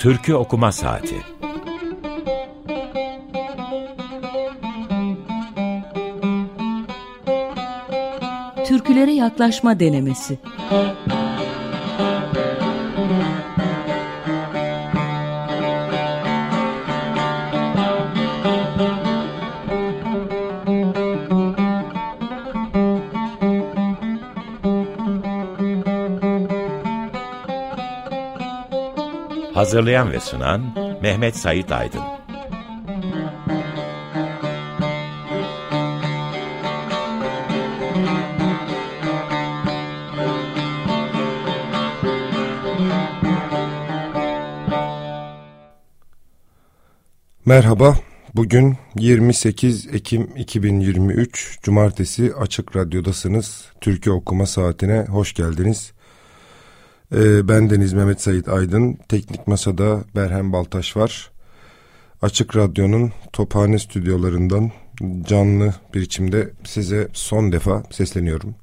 Türkü Okuma Saati. Türkülere Yaklaşma Denemesi Hazırlayan ve sunan Mehmet Sait Aydın. Merhaba, bugün 28 Ekim 2023 Cumartesi Açık Radyo'dasınız. Türkiye Okuma Saati'ne hoş geldiniz. Ee, ben Deniz Mehmet Sait Aydın. Teknik Masa'da Berhem Baltaş var. Açık Radyo'nun Tophane stüdyolarından canlı bir biçimde size son defa sesleniyorum.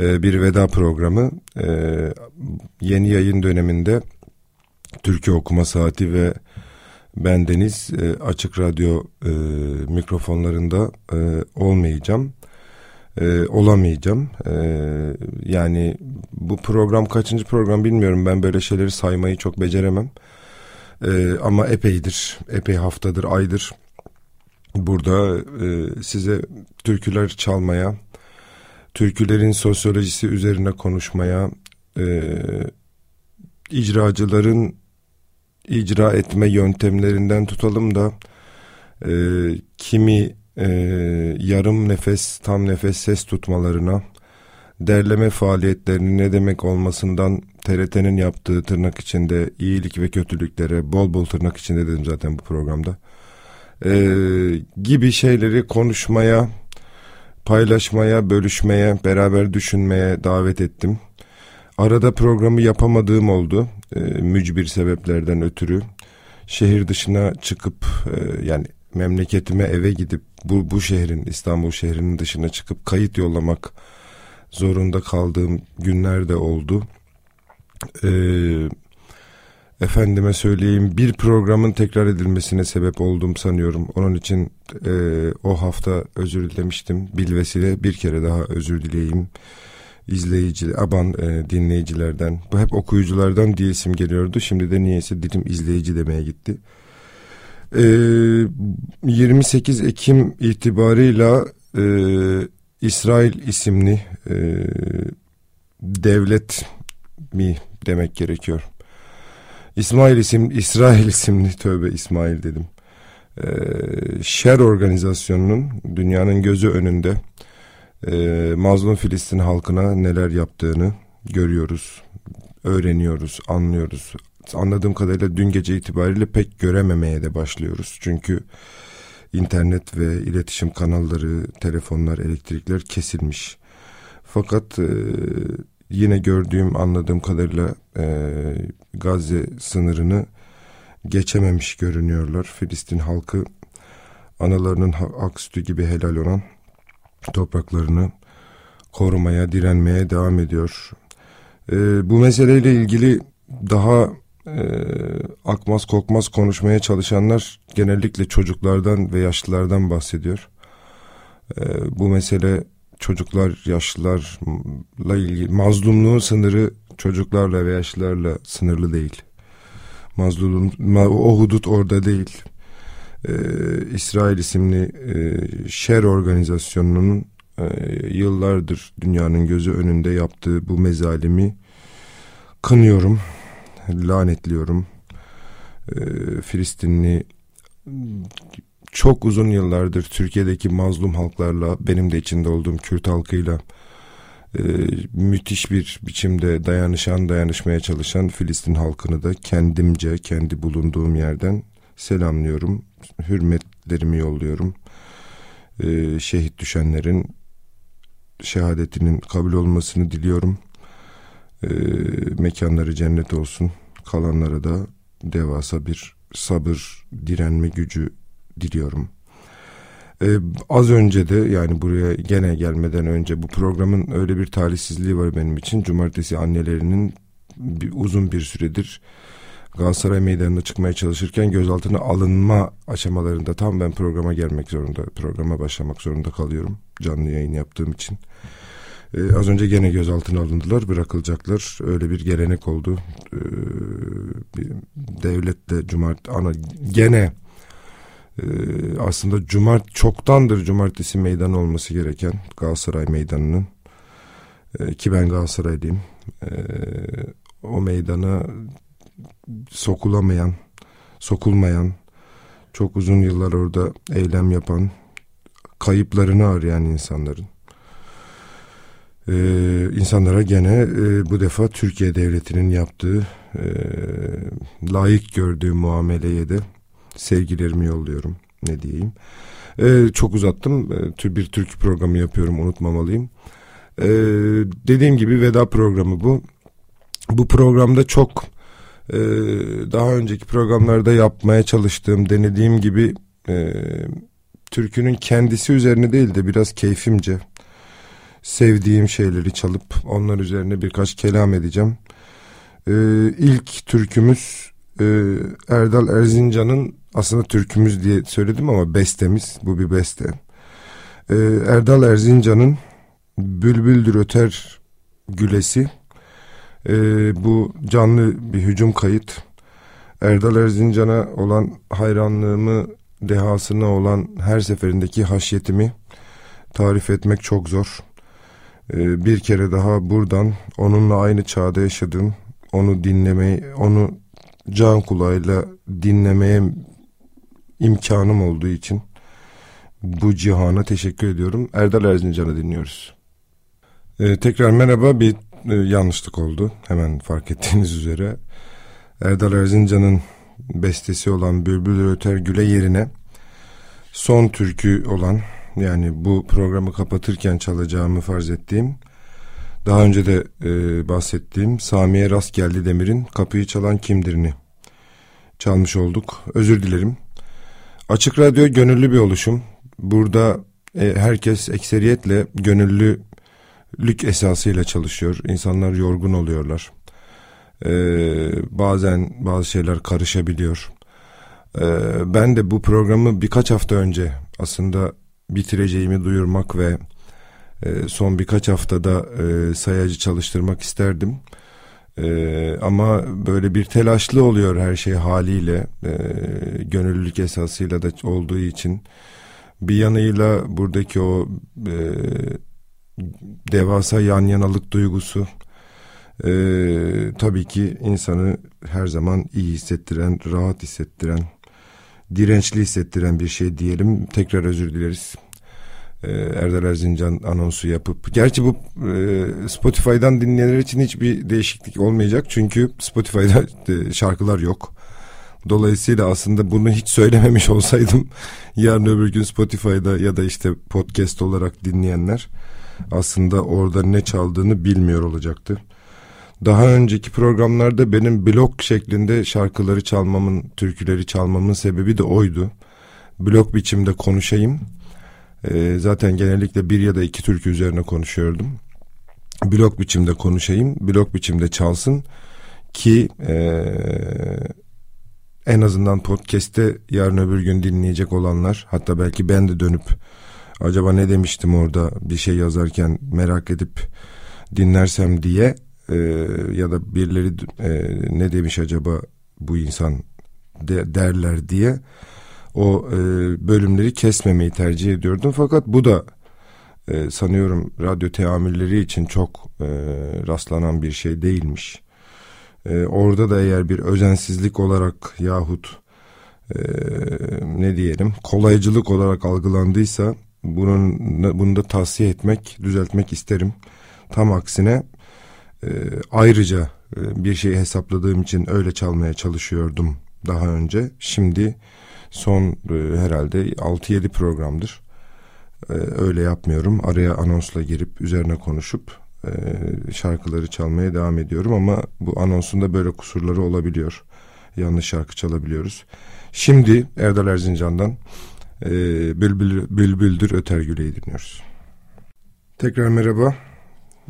Ee, bir veda programı. Ee, yeni yayın döneminde Türkiye Okuma Saati ve ben Deniz e, Açık Radyo e, mikrofonlarında e, olmayacağım e, olamayacağım. E, yani bu program kaçıncı program bilmiyorum. Ben böyle şeyleri saymayı çok beceremem. E, ama epeydir, epey haftadır, aydır burada e, size türküler çalmaya, türkülerin sosyolojisi üzerine konuşmaya, e, icracıların icra etme yöntemlerinden tutalım da e, kimi e, yarım nefes, tam nefes ses tutmalarına, derleme faaliyetlerinin ne demek olmasından TRT'nin yaptığı tırnak içinde iyilik ve kötülüklere bol bol tırnak içinde dedim zaten bu programda e, gibi şeyleri konuşmaya, paylaşmaya, bölüşmeye, beraber düşünmeye davet ettim. Arada programı yapamadığım oldu e, mücbir sebeplerden ötürü. Şehir dışına çıkıp e, yani memleketime eve gidip bu, bu şehrin İstanbul şehrinin dışına çıkıp kayıt yollamak zorunda kaldığım günler de oldu. Ee, efendime söyleyeyim bir programın tekrar edilmesine sebep oldum sanıyorum. Onun için e, o hafta özür dilemiştim. Bilvesile bir kere daha özür dileyeyim. İzleyici, aban e, dinleyicilerden, bu hep okuyuculardan diyesim geliyordu. Şimdi de niyeyse dilim izleyici demeye gitti. 28 ee, Ekim itibarıyla e, İsrail isimli e, devlet mi demek gerekiyor. İsmail isim, İsrail isimli tövbe İsmail dedim. E, Şer organizasyonunun dünyanın gözü önünde e, mazlum Filistin halkına neler yaptığını görüyoruz, öğreniyoruz, anlıyoruz, anladığım kadarıyla dün gece itibariyle pek görememeye de başlıyoruz. Çünkü internet ve iletişim kanalları, telefonlar, elektrikler kesilmiş. Fakat e, yine gördüğüm, anladığım kadarıyla e, Gazze sınırını geçememiş görünüyorlar. Filistin halkı analarının ak sütü gibi helal olan topraklarını korumaya, direnmeye devam ediyor. E, bu meseleyle ilgili daha e, akmaz kokmaz konuşmaya çalışanlar genellikle çocuklardan ve yaşlılardan bahsediyor. E, bu mesele çocuklar, yaşlılarla ilgili mazlumluğun sınırı çocuklarla ve yaşlılarla sınırlı değil. Mazlum, o hudut orada değil. Ee, İsrail isimli e, şer organizasyonunun e, yıllardır dünyanın gözü önünde yaptığı bu mezalimi kınıyorum lanetliyorum. E, Filistinli çok uzun yıllardır Türkiye'deki mazlum halklarla benim de içinde olduğum Kürt halkıyla e, müthiş bir biçimde dayanışan dayanışmaya çalışan Filistin halkını da kendimce kendi bulunduğum yerden selamlıyorum. Hürmetlerimi yolluyorum. E, şehit düşenlerin şehadetinin kabul olmasını diliyorum. E, mekanları cennet olsun. Kalanlara da devasa bir sabır, direnme gücü diliyorum. Ee, az önce de yani buraya gene gelmeden önce bu programın öyle bir talihsizliği var benim için. Cumartesi annelerinin bir, uzun bir süredir Galatasaray Meydanı'na çıkmaya çalışırken gözaltına alınma aşamalarında tam ben programa gelmek zorunda, programa başlamak zorunda kalıyorum canlı yayın yaptığım için. Ee, az önce gene gözaltına alındılar, bırakılacaklar. Öyle bir gelenek oldu. Ee, devletle cumart ana gene e, aslında cumart çoktandır cumartesi meydanı olması gereken Galatasaray meydanının e, ki ben Galatasaraylıyım. E, o meydana sokulamayan, sokulmayan, çok uzun yıllar orada eylem yapan, kayıplarını arayan insanların ee, insanlara gene e, bu defa Türkiye Devleti'nin yaptığı e, layık gördüğü muameleye de sevgilerimi yolluyorum ne diyeyim. E, çok uzattım e, bir Türk programı yapıyorum unutmamalıyım. E, dediğim gibi veda programı bu. Bu programda çok e, daha önceki programlarda yapmaya çalıştığım denediğim gibi e, türkünün kendisi üzerine değil de biraz keyfimce sevdiğim şeyleri çalıp onlar üzerine birkaç kelam edeceğim. Ee, ilk türkümüz e, Erdal Erzincan'ın aslında türkümüz diye söyledim ama bestemiz bu bir beste. Ee, Erdal Erzincan'ın Bülbüldür Öter Gülesi e, bu canlı bir hücum kayıt. Erdal Erzincan'a olan hayranlığımı, dehasına olan her seferindeki haşyetimi tarif etmek çok zor. Ee, bir kere daha buradan onunla aynı çağda yaşadım. Onu dinlemeyi, onu can kulağıyla dinlemeye imkanım olduğu için bu cihana teşekkür ediyorum. Erdal Erzincan'ı dinliyoruz. Ee, tekrar merhaba bir e, yanlışlık oldu. Hemen fark ettiğiniz üzere. Erdal Erzincan'ın bestesi olan Bülbül Öter Güle yerine son türkü olan yani bu programı kapatırken çalacağımı farz ettiğim daha önce de e, bahsettiğim Sami'ye rast geldi Demir'in Kapıyı Çalan Kimdir'ini çalmış olduk. Özür dilerim. Açık Radyo gönüllü bir oluşum. Burada e, herkes ekseriyetle gönüllülük esasıyla çalışıyor. İnsanlar yorgun oluyorlar. E, bazen bazı şeyler karışabiliyor. E, ben de bu programı birkaç hafta önce aslında bitireceğimi duyurmak ve e, son birkaç haftada e, sayacı çalıştırmak isterdim. E, ama böyle bir telaşlı oluyor her şey haliyle e, gönüllülük esasıyla da olduğu için bir yanıyla buradaki o e, devasa yan yanalık duygusu e, tabii ki insanı her zaman iyi hissettiren, rahat hissettiren dirençli hissettiren bir şey diyelim. Tekrar özür dileriz. Ee, Erdal Erzincan anonsu yapıp. Gerçi bu e, Spotify'dan dinleyenler için hiçbir değişiklik olmayacak. Çünkü Spotify'da e, şarkılar yok. Dolayısıyla aslında bunu hiç söylememiş olsaydım yarın öbür gün Spotify'da ya da işte podcast olarak dinleyenler aslında orada ne çaldığını bilmiyor olacaktı. Daha önceki programlarda benim blok şeklinde şarkıları çalmamın, türküleri çalmamın sebebi de oydu. Blok biçimde konuşayım. Ee, zaten genellikle bir ya da iki türkü üzerine konuşuyordum. Blok biçimde konuşayım, blok biçimde çalsın ki e, en azından podcast'te yarın öbür gün dinleyecek olanlar hatta belki ben de dönüp acaba ne demiştim orada bir şey yazarken merak edip dinlersem diye e, ya da birileri e, ne demiş acaba bu insan de, derler diye o e, bölümleri kesmemeyi tercih ediyordum. Fakat bu da e, sanıyorum radyo teamülleri için çok e, rastlanan bir şey değilmiş. E, orada da eğer bir özensizlik olarak yahut e, ne diyelim kolaycılık olarak algılandıysa bunun bunu da tavsiye etmek, düzeltmek isterim. Tam aksine e, ayrıca e, bir şeyi hesapladığım için öyle çalmaya çalışıyordum daha önce. Şimdi son e, herhalde 6-7 programdır. E, öyle yapmıyorum. Araya anonsla girip üzerine konuşup e, şarkıları çalmaya devam ediyorum ama bu anonsunda böyle kusurları olabiliyor. Yanlış şarkı çalabiliyoruz. Şimdi Erdal Erzincan'dan e, Bülbül, Bülbüldür Öter Güle'yi dinliyoruz. Tekrar merhaba.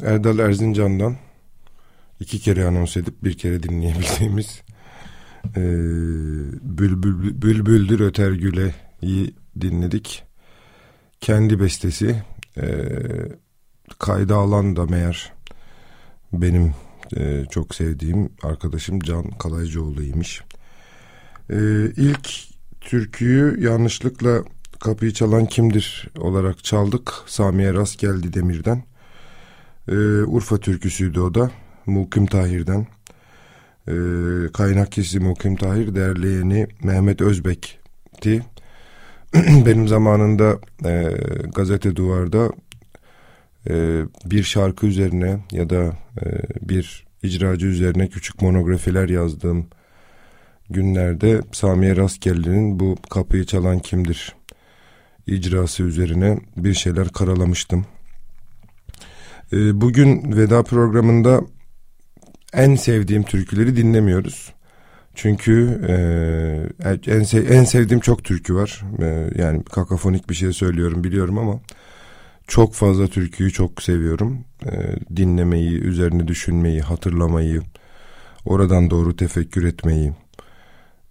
Erdal Erzincan'dan iki kere anons edip bir kere dinleyebildiğimiz e, Bülbül, Bülbüldür Öter Güle'yi dinledik. Kendi bestesi e, kayda alan da meğer benim e, çok sevdiğim arkadaşım Can Kalaycıoğlu'ymuş. E, ilk türküyü yanlışlıkla kapıyı çalan kimdir olarak çaldık. Samiye Rast geldi Demir'den. E, Urfa türküsüydü o da. Mukim Tahir'den. E, kaynak kişisi Mukim Tahir, derleyeni Mehmet Özbek'ti. Benim zamanında e, gazete duvarda e, bir şarkı üzerine ya da e, bir icracı üzerine küçük monografiler yazdığım günlerde Samiye Rastgelli'nin bu kapıyı çalan kimdir icrası üzerine bir şeyler karalamıştım. E, bugün veda programında en sevdiğim türküleri dinlemiyoruz. Çünkü e, en, sev, en sevdiğim çok türkü var. E, yani kakafonik bir şey söylüyorum biliyorum ama çok fazla türküyü çok seviyorum. E, dinlemeyi, üzerine düşünmeyi, hatırlamayı, oradan doğru tefekkür etmeyi,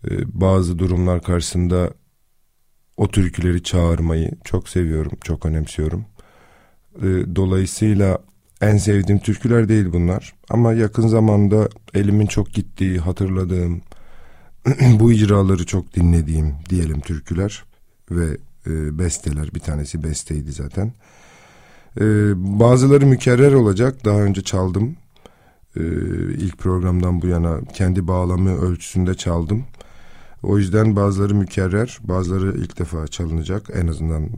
e, bazı durumlar karşısında o türküleri çağırmayı çok seviyorum, çok önemsiyorum. E, dolayısıyla en sevdiğim türküler değil bunlar. Ama yakın zamanda elimin çok gittiği, hatırladığım, bu icraları çok dinlediğim diyelim türküler ve e, besteler. Bir tanesi besteydi zaten. E, bazıları mükerrer olacak. Daha önce çaldım. E, ilk programdan bu yana kendi bağlamı ölçüsünde çaldım. O yüzden bazıları mükerrer, bazıları ilk defa çalınacak. En azından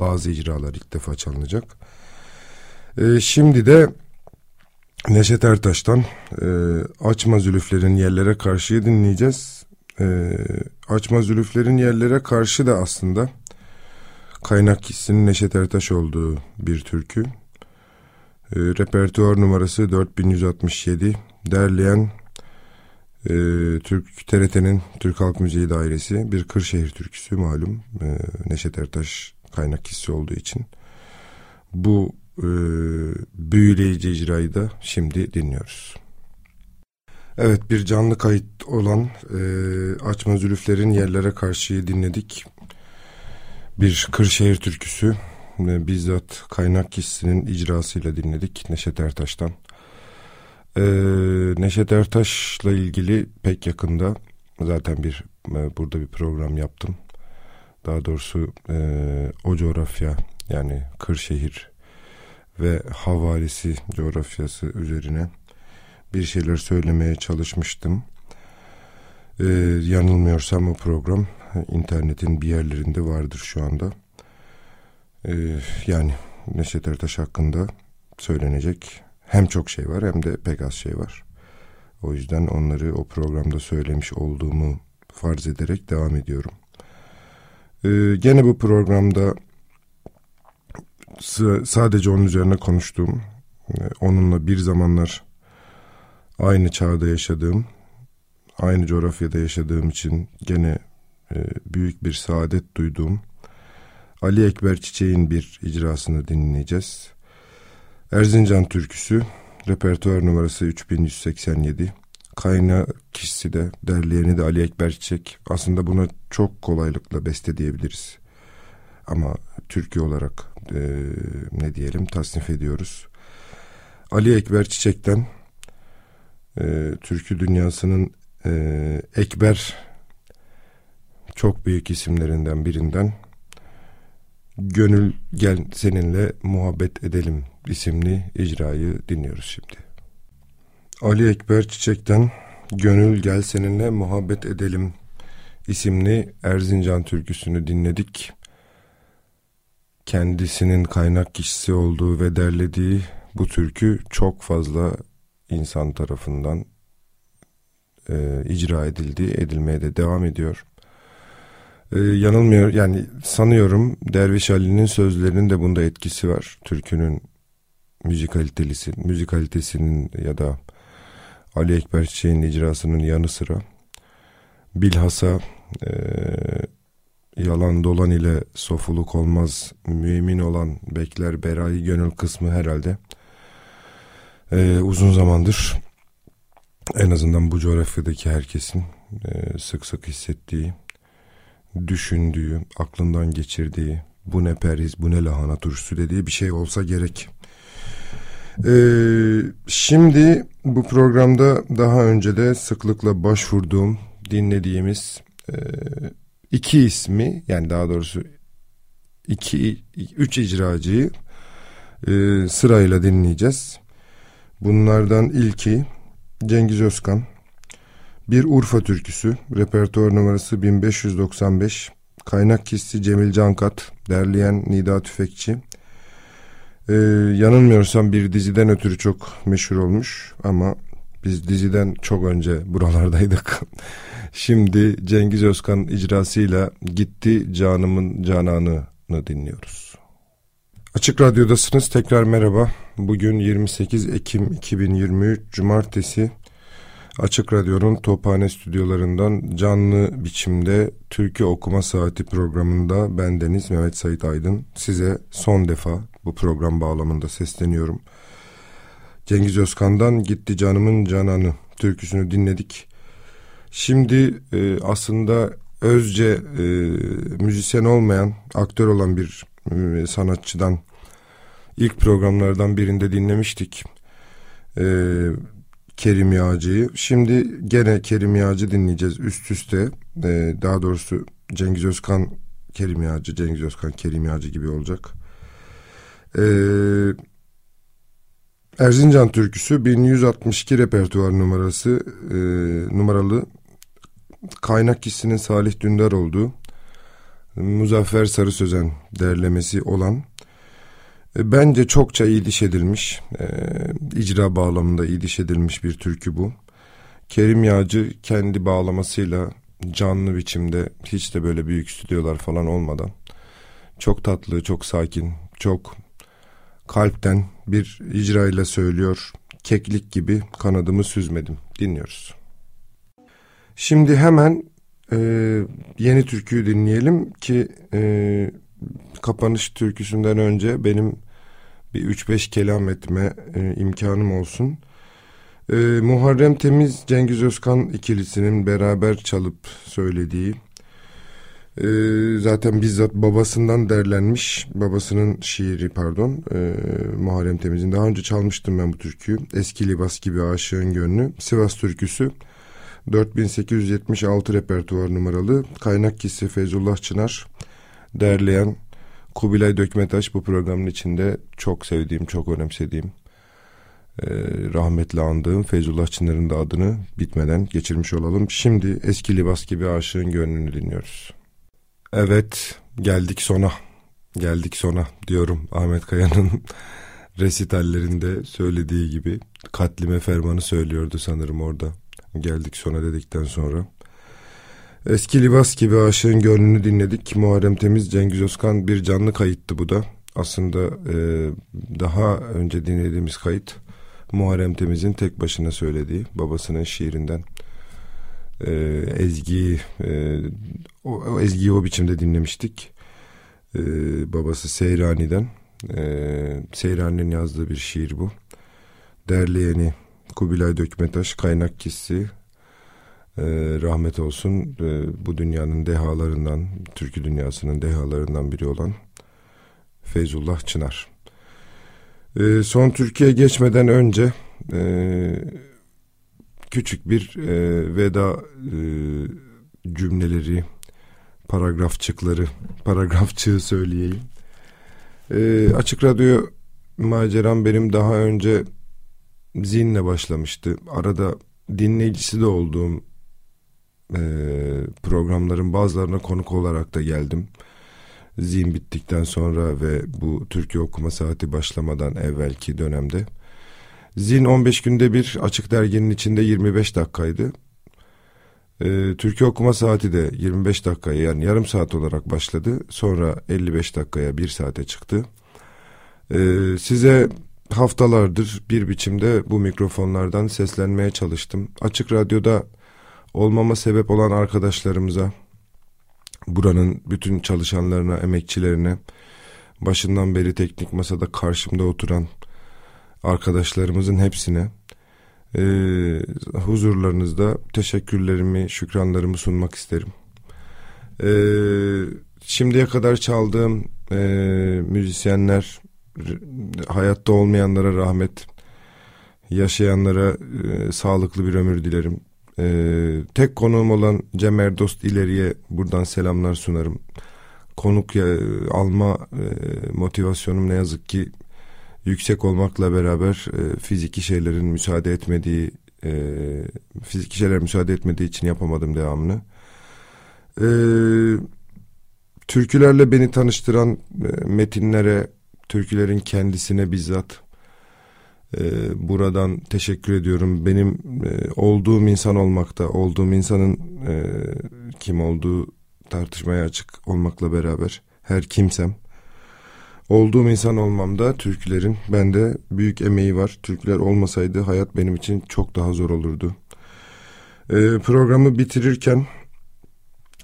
bazı icralar ilk defa çalınacak. E, şimdi de Neşet Ertaş'tan e, Açma Zülüflerin Yerlere Karşı'yı dinleyeceğiz. E, Açma Zülüflerin Yerlere Karşı da aslında kaynak kişisinin Neşet Ertaş olduğu bir türkü. E, repertuar numarası 4167. Derleyen e, Türk TRT'nin Türk Halk Müziği Dairesi bir Kırşehir türküsü malum. E, Neşet Ertaş kaynak kişisi olduğu için. Bu e, büyüleyici icrayı da şimdi dinliyoruz. Evet bir canlı kayıt olan e, Açma Zülüfler'in Yerlere Karşı'yı dinledik. Bir Kırşehir türküsü e, bizzat kaynak kişisinin icrasıyla dinledik Neşet Ertaş'tan. E, Neşet Ertaş'la ilgili pek yakında zaten bir e, burada bir program yaptım. Daha doğrusu e, o coğrafya yani Kırşehir ve havalisi coğrafyası üzerine bir şeyler söylemeye çalışmıştım. Ee, yanılmıyorsam o program internetin bir yerlerinde vardır şu anda. Ee, yani Neşet Ertaş hakkında söylenecek hem çok şey var hem de pek az şey var. O yüzden onları o programda söylemiş olduğumu farz ederek devam ediyorum. Ee, gene bu programda sadece onun üzerine konuştuğum, e, onunla bir zamanlar aynı çağda yaşadığım, aynı coğrafyada yaşadığım için gene e, büyük bir saadet duyduğum Ali Ekber Çiçek'in bir icrasını dinleyeceğiz. Erzincan türküsü, repertuar numarası 3187. Kaynağı kişisi de, derleyeni de Ali Ekber Çiçek. Aslında buna çok kolaylıkla beste diyebiliriz. Ama türkü olarak e, ne diyelim tasnif ediyoruz. Ali Ekber Çiçek'ten e, türkü dünyasının e, Ekber çok büyük isimlerinden birinden Gönül Gel Seninle Muhabbet Edelim isimli icrayı dinliyoruz şimdi. Ali Ekber Çiçek'ten Gönül Gel Seninle Muhabbet Edelim isimli Erzincan türküsünü dinledik kendisinin kaynak kişisi olduğu ve derlediği bu türkü çok fazla insan tarafından e, icra edildi, edilmeye de devam ediyor. E, yanılmıyor yani sanıyorum Derviş Ali'nin sözlerinin de bunda etkisi var. Türkünün müzikalitesi, müzikalitesinin ya da Ali Ekber Çiçek'in icrasının yanı sıra bilhassa e, Yalan dolan ile sofuluk olmaz, mümin olan bekler berayı gönül kısmı herhalde. Ee, uzun zamandır en azından bu coğrafyadaki herkesin e, sık sık hissettiği, düşündüğü, aklından geçirdiği, bu ne periz, bu ne lahana turşusu dediği bir şey olsa gerek. Ee, şimdi bu programda daha önce de sıklıkla başvurduğum, dinlediğimiz e, iki ismi yani daha doğrusu iki, üç icracıyı e, sırayla dinleyeceğiz. Bunlardan ilki Cengiz Özkan. Bir Urfa türküsü, repertuar numarası 1595, kaynak kişisi Cemil Cankat, derleyen Nida Tüfekçi. Ee, yanılmıyorsam bir diziden ötürü çok meşhur olmuş ama biz diziden çok önce buralardaydık. Şimdi Cengiz Özkan icrasıyla Gitti Canımın Cananı'nı dinliyoruz. Açık Radyo'dasınız. Tekrar merhaba. Bugün 28 Ekim 2023 Cumartesi. Açık Radyo'nun Tophane stüdyolarından canlı biçimde Türkü Okuma Saati programında bendeniz Mehmet Sait Aydın size son defa bu program bağlamında sesleniyorum. Cengiz Özkan'dan Gitti Canımın Cananı türküsünü dinledik. Şimdi e, aslında özce e, müzisyen olmayan, aktör olan bir e, sanatçıdan ilk programlardan birinde dinlemiştik. E, Kerim Yağcı'yı. Şimdi gene Kerim Yağcı dinleyeceğiz üst üste. E, daha doğrusu Cengiz Özkan Kerim Yağcı, Cengiz Özkan Kerim Yağcı gibi olacak. E, Erzincan türküsü 1162 repertuar numarası e, numaralı kaynak kişisinin Salih Dündar olduğu Muzaffer Sarı Sözen derlemesi olan e, bence çokça iyi diş edilmiş e, icra bağlamında iyi diş edilmiş bir türkü bu. Kerim Yağcı kendi bağlamasıyla canlı biçimde hiç de böyle büyük stüdyolar falan olmadan çok tatlı, çok sakin, çok kalpten bir icrayla söylüyor. Keklik gibi kanadımı süzmedim. Dinliyoruz. Şimdi hemen e, yeni türküyü dinleyelim ki e, kapanış türküsünden önce benim bir 3-5 kelam etme e, imkanım olsun. E, Muharrem Temiz Cengiz Özkan ikilisinin beraber çalıp söylediği e, zaten bizzat babasından derlenmiş babasının şiiri pardon e, Muharrem Temiz'in. Daha önce çalmıştım ben bu türküyü. Eski libas gibi aşığın gönlü. Sivas türküsü 4876 repertuar numaralı kaynak kişisi Feyzullah Çınar derleyen Kubilay Dökmetaş bu programın içinde çok sevdiğim, çok önemsediğim, e, rahmetli andığım Feyzullah Çınar'ın da adını bitmeden geçirmiş olalım. Şimdi eski libas gibi aşığın gönlünü dinliyoruz. Evet, geldik sona. Geldik sona diyorum Ahmet Kaya'nın resitallerinde söylediği gibi. Katlime fermanı söylüyordu sanırım orada. Geldik sona dedikten sonra. Eski libas gibi aşığın gönlünü dinledik. Muharrem Temiz, Cengiz Özkan bir canlı kayıttı bu da. Aslında e, daha önce dinlediğimiz kayıt Muharrem Temiz'in tek başına söylediği babasının şiirinden e, ezgiyi e, o, o ezgiyi o biçimde dinlemiştik. E, babası Seyrani'den e, Seyrani'nin yazdığı bir şiir bu. Derleyeni Kubilay Dökmetaş, kaynak kişisi e, rahmet olsun e, bu dünyanın dehalarından, türkü dünyasının dehalarından biri olan Feyzullah Çınar. E, son Türkiye geçmeden önce e, küçük bir e, veda e, cümleleri, paragrafçıkları, paragrafçığı söyleyeyim. E, açık Radyo maceram benim daha önce Zin'le başlamıştı. Arada dinleyicisi de olduğum e, programların bazılarına konuk olarak da geldim. Zin bittikten sonra ve bu Türkiye okuma saati başlamadan evvelki dönemde. Zin 15 günde bir açık derginin içinde 25 dakikaydı. Ee, Türkiye okuma saati de 25 dakikaya yani yarım saat olarak başladı. Sonra 55 dakikaya bir saate çıktı. Ee, size haftalardır bir biçimde bu mikrofonlardan seslenmeye çalıştım. Açık Radyo'da olmama sebep olan arkadaşlarımıza, buranın bütün çalışanlarına, emekçilerine, başından beri teknik masada karşımda oturan arkadaşlarımızın hepsine e, huzurlarınızda teşekkürlerimi, şükranlarımı sunmak isterim. E, şimdiye kadar çaldığım e, müzisyenler, hayatta olmayanlara rahmet, yaşayanlara e, sağlıklı bir ömür dilerim. E, tek konuğum olan Cem Erdost ileriye buradan selamlar sunarım. Konuk ya, alma e, motivasyonum ne yazık ki yüksek olmakla beraber e, fiziki şeylerin müsaade etmediği e, fiziki şeyler müsaade etmediği için yapamadım devamını. E, türkülerle beni tanıştıran e, metinlere, türkülerin kendisine bizzat e, buradan teşekkür ediyorum. Benim e, olduğum insan olmakta, olduğum insanın e, kim olduğu tartışmaya açık olmakla beraber her kimsem olduğum insan olmamda türkülerin bende büyük emeği var. Türküler olmasaydı hayat benim için çok daha zor olurdu. Ee, programı bitirirken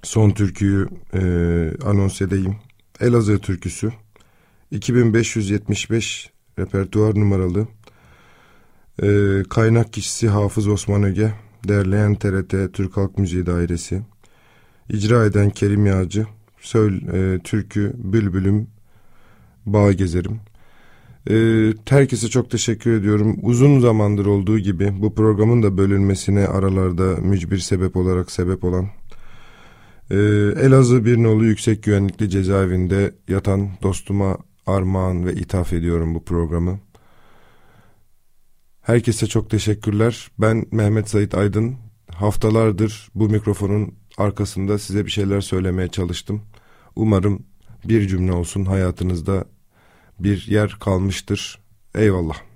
son türküyü e, anons edeyim. Elazığ türküsü 2575 repertuar numaralı e, kaynak kişisi Hafız Osman Öge derleyen TRT Türk Halk Müziği Dairesi icra eden Kerim Yağcı söyle, e, türkü Bülbülüm bağ gezerim. Ee, herkese çok teşekkür ediyorum. Uzun zamandır olduğu gibi bu programın da bölünmesine aralarda mücbir sebep olarak sebep olan e, Elazığ bir nolu yüksek güvenlikli cezaevinde yatan dostuma armağan ve ithaf ediyorum bu programı. Herkese çok teşekkürler. Ben Mehmet Sait Aydın. Haftalardır bu mikrofonun arkasında size bir şeyler söylemeye çalıştım. Umarım bir cümle olsun hayatınızda bir yer kalmıştır. Eyvallah.